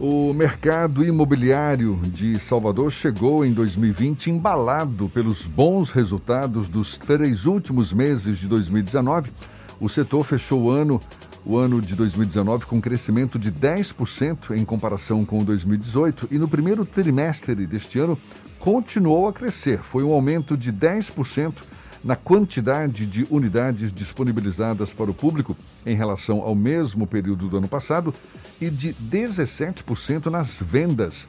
O mercado imobiliário de Salvador chegou em 2020 embalado pelos bons resultados dos três últimos meses de 2019. O setor fechou o ano, o ano de 2019 com crescimento de 10% em comparação com 2018 e no primeiro trimestre deste ano continuou a crescer. Foi um aumento de 10% na quantidade de unidades disponibilizadas para o público em relação ao mesmo período do ano passado e de 17% nas vendas.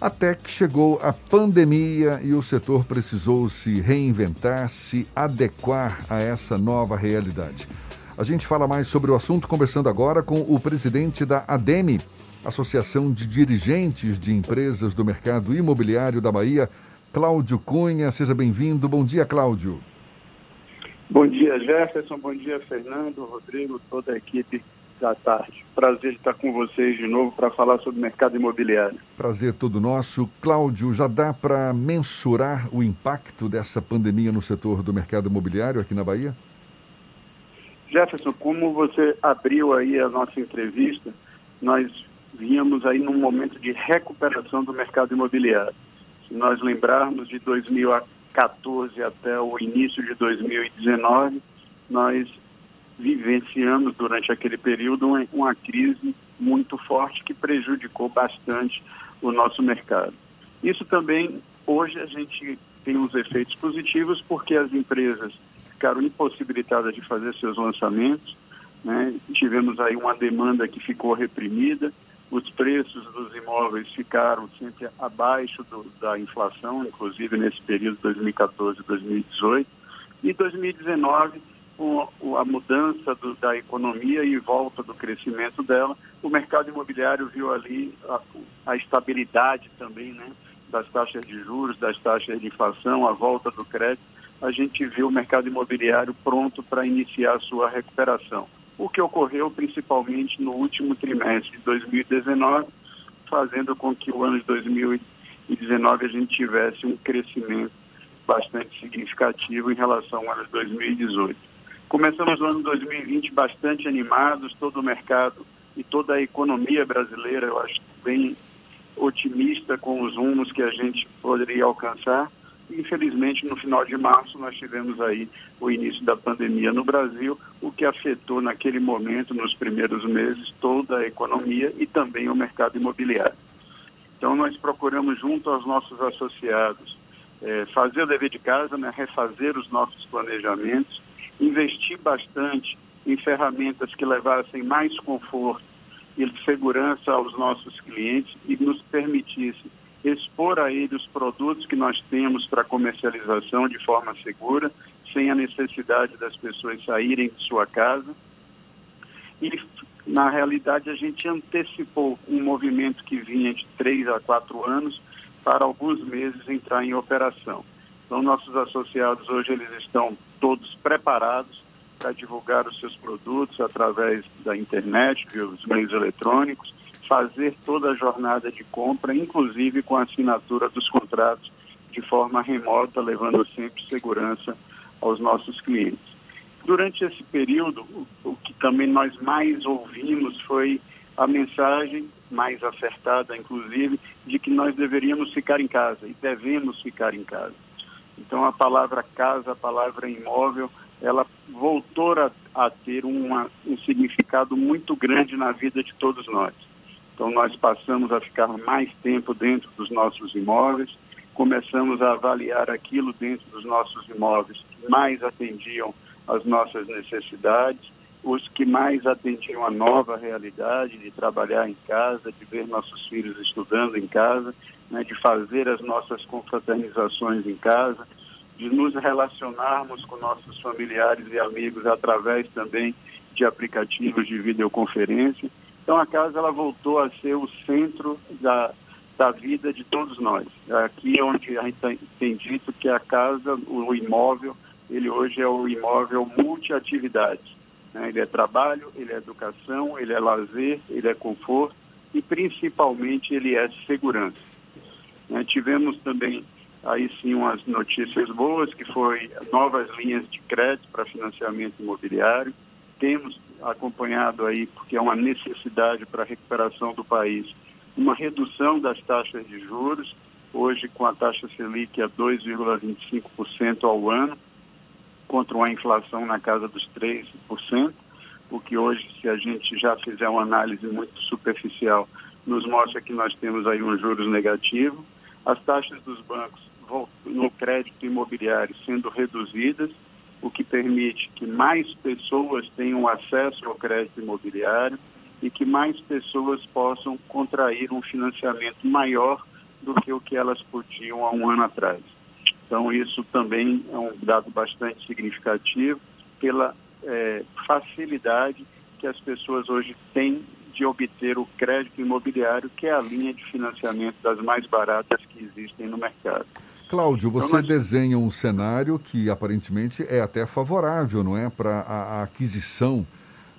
Até que chegou a pandemia e o setor precisou se reinventar, se adequar a essa nova realidade. A gente fala mais sobre o assunto conversando agora com o presidente da ADEME, Associação de Dirigentes de Empresas do Mercado Imobiliário da Bahia, Cláudio Cunha. Seja bem-vindo. Bom dia, Cláudio. Bom dia, Jefferson. Bom dia, Fernando, Rodrigo, toda a equipe da tarde. Prazer estar com vocês de novo para falar sobre o mercado imobiliário. Prazer todo nosso. Cláudio, já dá para mensurar o impacto dessa pandemia no setor do mercado imobiliário aqui na Bahia? Jefferson, como você abriu aí a nossa entrevista, nós vínhamos aí num momento de recuperação do mercado imobiliário. Se nós lembrarmos de 2000 2014 até o início de 2019, nós vivenciamos durante aquele período uma, uma crise muito forte que prejudicou bastante o nosso mercado. Isso também, hoje, a gente tem os efeitos positivos porque as empresas ficaram impossibilitadas de fazer seus lançamentos, né? tivemos aí uma demanda que ficou reprimida, os preços dos imóveis ficaram sempre abaixo do, da inflação, inclusive nesse período 2014 2018. E 2019, com a mudança do, da economia e volta do crescimento dela, o mercado imobiliário viu ali a, a estabilidade também né, das taxas de juros, das taxas de inflação, a volta do crédito. A gente viu o mercado imobiliário pronto para iniciar sua recuperação o que ocorreu principalmente no último trimestre de 2019, fazendo com que o ano de 2019 a gente tivesse um crescimento bastante significativo em relação ao ano de 2018. Começamos o ano de 2020 bastante animados, todo o mercado e toda a economia brasileira, eu acho bem otimista com os rumos que a gente poderia alcançar. Infelizmente, no final de março, nós tivemos aí o início da pandemia no Brasil, o que afetou naquele momento, nos primeiros meses, toda a economia e também o mercado imobiliário. Então, nós procuramos, junto aos nossos associados, é, fazer o dever de casa, né, refazer os nossos planejamentos, investir bastante em ferramentas que levassem mais conforto e segurança aos nossos clientes e nos permitissem expor a ele os produtos que nós temos para comercialização de forma segura, sem a necessidade das pessoas saírem de sua casa. E, na realidade, a gente antecipou um movimento que vinha de três a quatro anos para alguns meses entrar em operação. Então, nossos associados hoje eles estão todos preparados para divulgar os seus produtos através da internet, os meios eletrônicos, fazer toda a jornada de compra, inclusive com a assinatura dos contratos de forma remota, levando sempre segurança aos nossos clientes. Durante esse período, o que também nós mais ouvimos foi a mensagem mais acertada, inclusive, de que nós deveríamos ficar em casa e devemos ficar em casa. Então, a palavra casa, a palavra imóvel, ela voltou a, a ter uma, um significado muito grande na vida de todos nós. Então, nós passamos a ficar mais tempo dentro dos nossos imóveis, começamos a avaliar aquilo dentro dos nossos imóveis que mais atendiam às nossas necessidades, os que mais atendiam à nova realidade de trabalhar em casa, de ver nossos filhos estudando em casa, né, de fazer as nossas confraternizações em casa, de nos relacionarmos com nossos familiares e amigos através também de aplicativos de videoconferência. Então a casa ela voltou a ser o centro da, da vida de todos nós. Aqui é onde a gente tem dito que a casa, o imóvel, ele hoje é o imóvel multiatividade. Né? Ele é trabalho, ele é educação, ele é lazer, ele é conforto e principalmente ele é segurança. Né? Tivemos também aí sim umas notícias boas, que foi novas linhas de crédito para financiamento imobiliário. Temos acompanhado aí, porque é uma necessidade para a recuperação do país, uma redução das taxas de juros, hoje com a taxa Selic a 2,25% ao ano, contra uma inflação na casa dos 3%, o que hoje, se a gente já fizer uma análise muito superficial, nos mostra que nós temos aí um juros negativo. As taxas dos bancos no crédito imobiliário sendo reduzidas, o que permite que mais pessoas tenham acesso ao crédito imobiliário e que mais pessoas possam contrair um financiamento maior do que o que elas podiam há um ano atrás. Então, isso também é um dado bastante significativo pela é, facilidade que as pessoas hoje têm de obter o crédito imobiliário, que é a linha de financiamento das mais baratas que existem no mercado. Cláudio, você então, nós... desenha um cenário que aparentemente é até favorável, não é, para a aquisição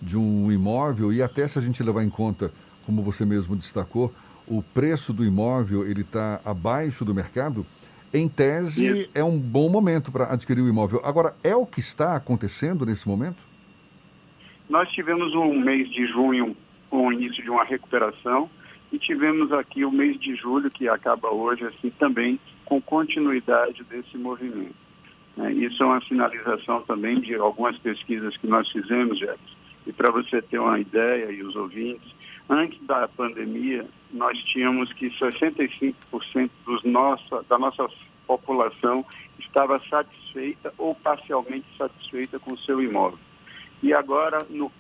de um imóvel e até se a gente levar em conta, como você mesmo destacou, o preço do imóvel ele está abaixo do mercado em tese, Isso. é um bom momento para adquirir o imóvel. Agora, é o que está acontecendo nesse momento? Nós tivemos um mês de junho com o início de uma recuperação e tivemos aqui o mês de julho, que acaba hoje, assim, também com continuidade desse movimento. É, isso é uma sinalização também de algumas pesquisas que nós fizemos, Jefferson. E para você ter uma ideia, e os ouvintes, antes da pandemia, nós tínhamos que 65% dos nossa, da nossa população estava satisfeita ou parcialmente satisfeita com o seu imóvel. E agora, no,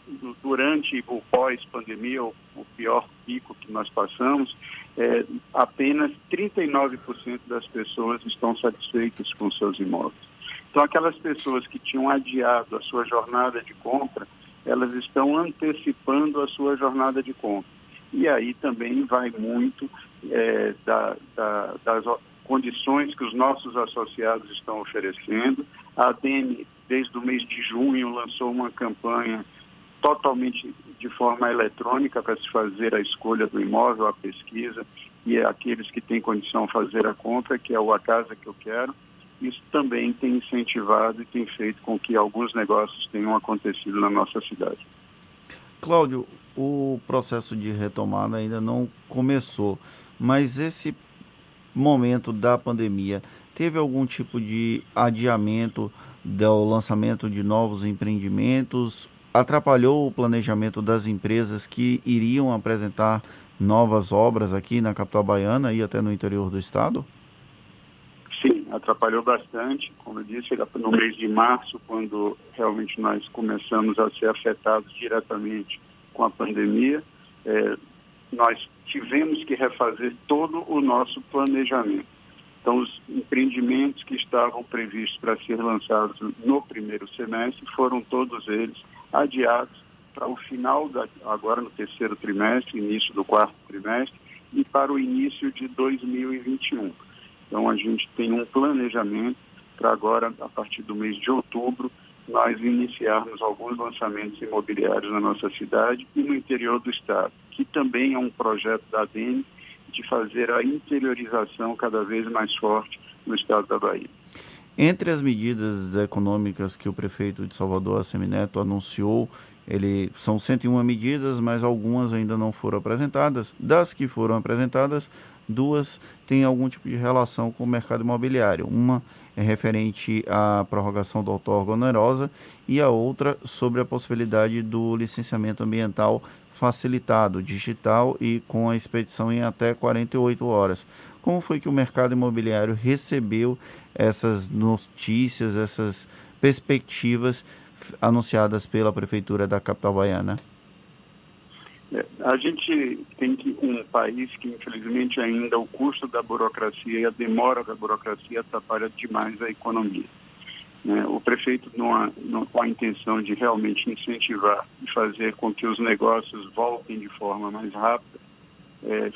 durante o pós-pandemia, o, o, pior pico que nós passamos, é, apenas 39% das pessoas estão satisfeitas com seus imóveis. Então, aquelas pessoas que tinham adiado a sua jornada de compra, elas estão antecipando a sua jornada de compra. E aí também vai muito é, da, da, das condições que os nossos associados estão oferecendo. A ADM, desde o mês de junho, lançou uma campanha totalmente de forma eletrônica para se fazer a escolha do imóvel, a pesquisa, e é aqueles que têm condição fazer a compra, que é o A Casa Que Eu Quero. Isso também tem incentivado e tem feito com que alguns negócios tenham acontecido na nossa cidade. Cláudio, o processo de retomada ainda não começou, mas esse momento da pandemia teve algum tipo de adiamento do lançamento de novos empreendimentos? Atrapalhou o planejamento das empresas que iriam apresentar novas obras aqui na capital baiana e até no interior do estado? Sim, atrapalhou bastante. Como eu disse, no mês de março, quando realmente nós começamos a ser afetados diretamente com a pandemia, é, nós tivemos que refazer todo o nosso planejamento. Então, os empreendimentos que estavam previstos para ser lançados no primeiro semestre foram todos eles adiados para o final, da, agora no terceiro trimestre, início do quarto trimestre, e para o início de 2021. Então, a gente tem um planejamento para agora, a partir do mês de outubro, nós iniciarmos alguns lançamentos imobiliários na nossa cidade e no interior do estado, que também é um projeto da ADN de fazer a interiorização cada vez mais forte no estado da Bahia. Entre as medidas econômicas que o prefeito de Salvador, Semineto, anunciou, ele, são 101 medidas, mas algumas ainda não foram apresentadas. Das que foram apresentadas, duas têm algum tipo de relação com o mercado imobiliário. Uma é referente à prorrogação da outorga onerosa e a outra sobre a possibilidade do licenciamento ambiental facilitado, digital e com a expedição em até 48 horas. Como foi que o mercado imobiliário recebeu essas notícias, essas perspectivas anunciadas pela Prefeitura da capital baiana? É, a gente tem que um país que infelizmente ainda o custo da burocracia e a demora da burocracia atrapalha demais a economia. Né? O prefeito, numa, numa, com a intenção de realmente incentivar e fazer com que os negócios voltem de forma mais rápida, é,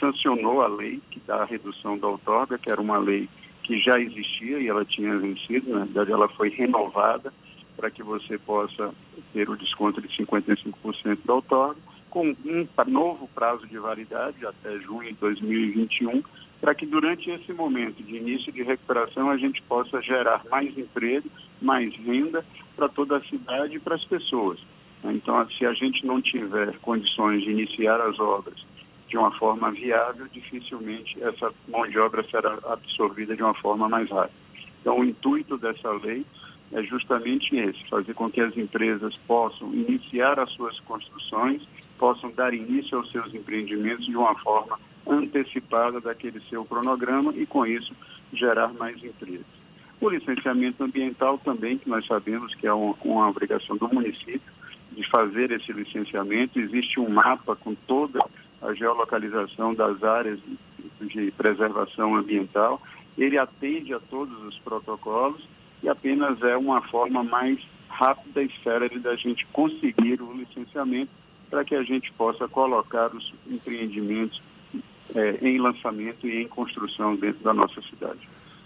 sancionou a lei que dá a redução da outorga, que era uma lei que já existia e ela tinha vencido, na verdade ela foi renovada para que você possa ter o desconto de 55% da outorga com um novo prazo de validade até junho de 2021, para que durante esse momento de início de recuperação a gente possa gerar mais emprego, mais renda para toda a cidade e para as pessoas. Então, se a gente não tiver condições de iniciar as obras de uma forma viável, dificilmente essa mão de obra será absorvida de uma forma mais rápida. Então, o intuito dessa lei é justamente esse, fazer com que as empresas possam iniciar as suas construções, possam dar início aos seus empreendimentos de uma forma antecipada daquele seu cronograma e, com isso, gerar mais empresas. O licenciamento ambiental também, que nós sabemos que é uma, obrigação do município de fazer esse licenciamento, existe um mapa com toda a geolocalização das áreas de preservação ambiental, ele atende a todos os protocolos e apenas é uma forma mais rápida e célere da gente conseguir o licenciamento para que a gente possa colocar os empreendimentos é, em lançamento e em construção dentro da nossa cidade.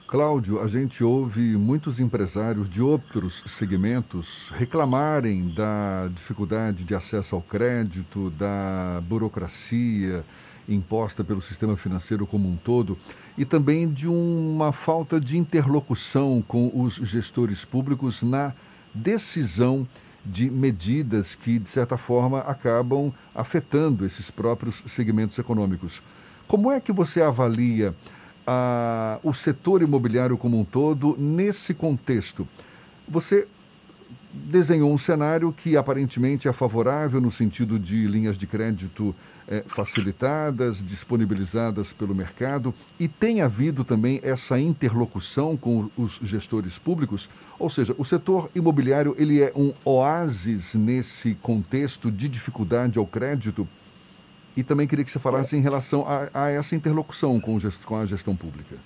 Cláudio, a gente ouve muitos empresários de outros segmentos reclamarem da dificuldade de acesso ao crédito, da burocracia imposta pelo sistema financeiro como um todo e também de uma falta de interlocução com os gestores públicos na decisão de medidas que, de certa forma, acabam afetando esses próprios segmentos econômicos. Como é que você avalia a, o setor imobiliário como um todo nesse contexto. Você desenhou um cenário que aparentemente é favorável no sentido de linhas de crédito é, facilitadas, disponibilizadas pelo mercado, e tem havido também essa interlocução com os gestores públicos, ou seja, o setor imobiliário ele é um oásis nesse contexto de dificuldade ao crédito? E também queria que você falasse em relação a, a essa interlocução com, com, a gestão pública.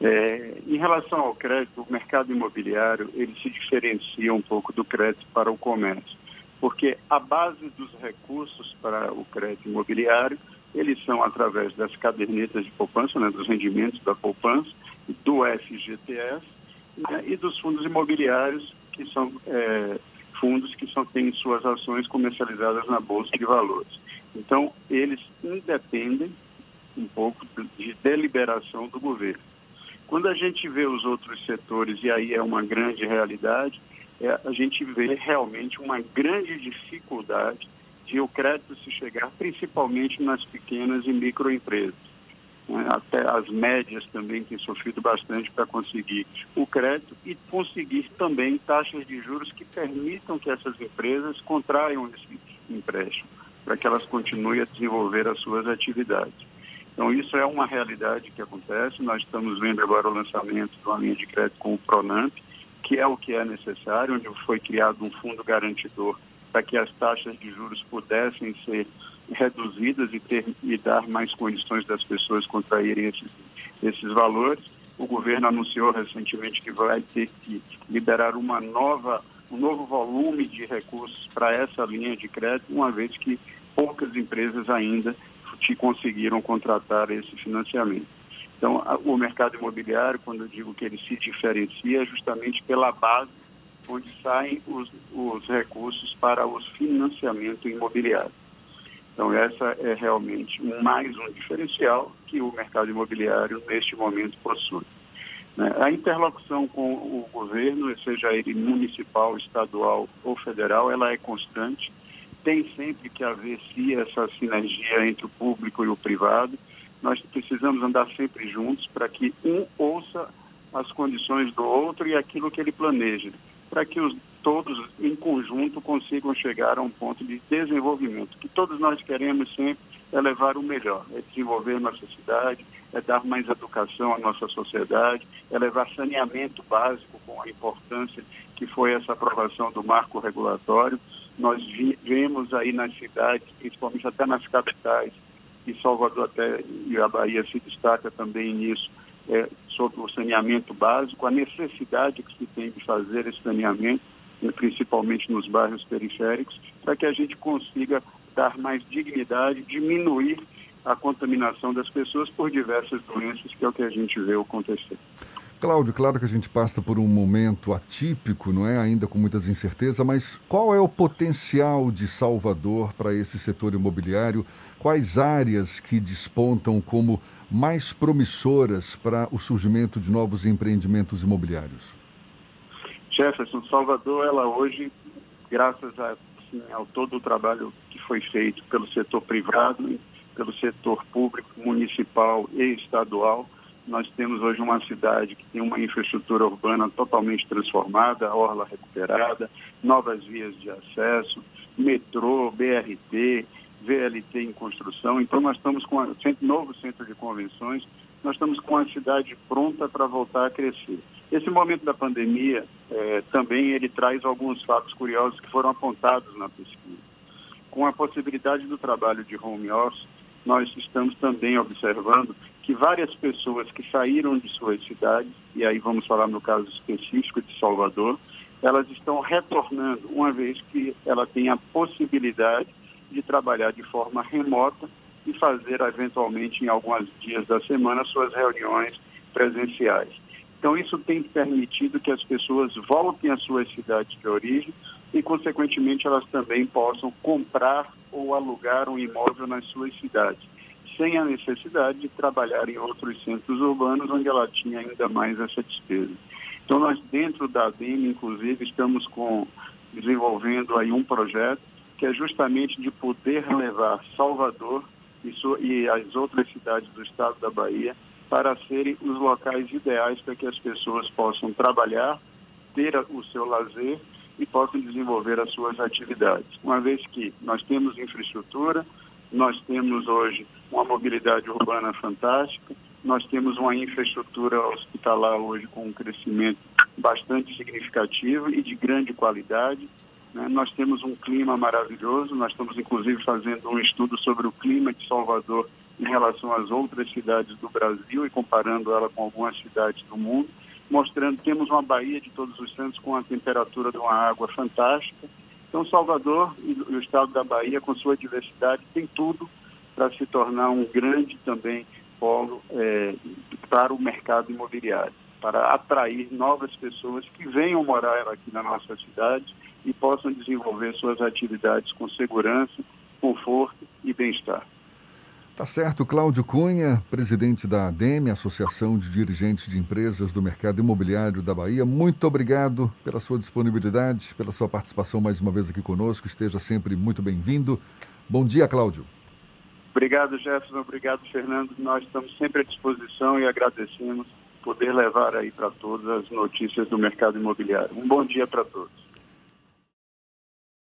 É, em relação ao crédito, o mercado imobiliário ele se diferencia um pouco do crédito para o comércio, porque a base dos recursos para o crédito imobiliário eles são através das cadernetas de poupança, né, dos rendimentos da poupança, do FGTS né, e dos fundos imobiliários que são é, fundos que só têm suas ações comercializadas na Bolsa de Valores. Então, eles independem um pouco de deliberação do governo. Quando a gente vê os outros setores, e aí é uma grande realidade, é, a gente vê realmente uma grande dificuldade de o crédito se chegar principalmente nas pequenas e microempresas. Né? Até as médias também têm sofrido bastante para conseguir o crédito e conseguir também taxas de juros que permitam que essas empresas contraiam esse empréstimo, para que elas continuem a desenvolver as suas atividades. Então, isso é uma realidade que acontece. Nós estamos vendo agora o lançamento de uma linha de crédito com o Pronamp, que é o que é necessário, onde foi criado um fundo garantidor para que as taxas de juros pudessem ser reduzidas e, ter, e dar mais condições das pessoas contraírem esses, esses valores. O governo anunciou recentemente que vai ter que liberar uma nova, um novo volume de recursos para essa linha de crédito, uma vez que poucas empresas ainda te conseguiram contratar esse financiamento. Então, o mercado imobiliário, quando eu digo que ele se diferencia, é justamente pela base onde saem os, os recursos para os financiamento imobiliário. Então, essa é realmente mais um diferencial que o mercado imobiliário, neste momento, possui. Né? A interlocução com o governo, seja ele municipal, estadual ou federal, ela é constante. Tem sempre que haver, sim, essa sinergia entre o público e o privado. Nós precisamos andar sempre juntos para que um ouça as condições do outro e aquilo que ele planeja para que os, todos em conjunto consigam chegar a um ponto de desenvolvimento. que todos nós queremos sempre é levar o melhor, é desenvolver nossa cidade, é dar mais educação à nossa sociedade, é levar saneamento básico com a importância que foi essa aprovação do marco regulatório. Nós vemos aí nas cidades, principalmente até nas capitais, e Salvador até e a Bahia se destaca também nisso, é, sobre o saneamento básico, a necessidade que se tem de fazer esse saneamento, né, principalmente nos bairros periféricos, para que a gente consiga dar mais dignidade, diminuir a contaminação das pessoas por diversas doenças, que é o que a gente vê acontecer. Cláudio, claro que a gente passa por um momento atípico, não é? Ainda com muitas incertezas, mas qual é o potencial de Salvador para esse setor imobiliário? Quais áreas que despontam como mais promissoras para o surgimento de novos empreendimentos imobiliários? Jefferson, Salvador, ela hoje, graças a sim ao todo o trabalho que foi feito pelo setor privado, pelo setor público, municipal e estadual. Nós temos hoje uma cidade que tem uma infraestrutura urbana totalmente transformada, orla recuperada, novas vias de acesso, metrô, BRT, VLT em construção. Então, nós estamos com um novo centro de convenções, nós estamos com a cidade pronta para voltar a crescer. Esse momento da pandemia eh, também ele traz alguns fatos curiosos que foram apontados na pesquisa. Com a possibilidade do trabalho de home office, nós estamos também observando que várias pessoas que saíram de suas cidades, e aí vamos falar no caso específico de Salvador, elas estão retornando, uma vez que ela tem a possibilidade de trabalhar de forma remota e fazer, eventualmente, em alguns dias da semana, suas reuniões presenciais. Então, isso tem permitido que as pessoas voltem às suas cidades de origem e, consequentemente, elas também possam comprar ou alugar um imóvel nas suas cidades, sem a necessidade de trabalhar em outros centros urbanos onde ela tinha ainda mais essa despesa. Então, nós, dentro da ADEM, inclusive, estamos com, desenvolvendo aí um projeto que é justamente de poder levar Salvador e, e as outras cidades do estado da Bahia para serem os locais ideais para que as pessoas possam trabalhar, ter o seu lazer e possam desenvolver as suas atividades. Uma vez que nós temos infraestrutura, nós temos hoje uma mobilidade urbana fantástica, nós temos uma infraestrutura hospitalar hoje com um crescimento bastante significativo e de grande qualidade. Né? Nós temos um clima maravilhoso, nós estamos inclusive fazendo um estudo sobre o clima de Salvador em relação às outras cidades do Brasil e comparando ela com algumas cidades do mundo, mostrando que temos uma Bahia de Todos os Santos com a temperatura de uma água fantástica. Então, Salvador e o estado da Bahia, com sua diversidade, tem tudo para se tornar um grande também polo é, para o mercado imobiliário, para atrair novas pessoas que venham morar aqui na nossa cidade e possam desenvolver suas atividades com segurança, conforto e bem-estar. Tá certo, Cláudio Cunha, presidente da ADEME, Associação de Dirigentes de Empresas do Mercado Imobiliário da Bahia. Muito obrigado pela sua disponibilidade, pela sua participação mais uma vez aqui conosco. Esteja sempre muito bem-vindo. Bom dia, Cláudio. Obrigado, Jefferson. Obrigado, Fernando. Nós estamos sempre à disposição e agradecemos poder levar aí para todos as notícias do mercado imobiliário. Um bom dia para todos.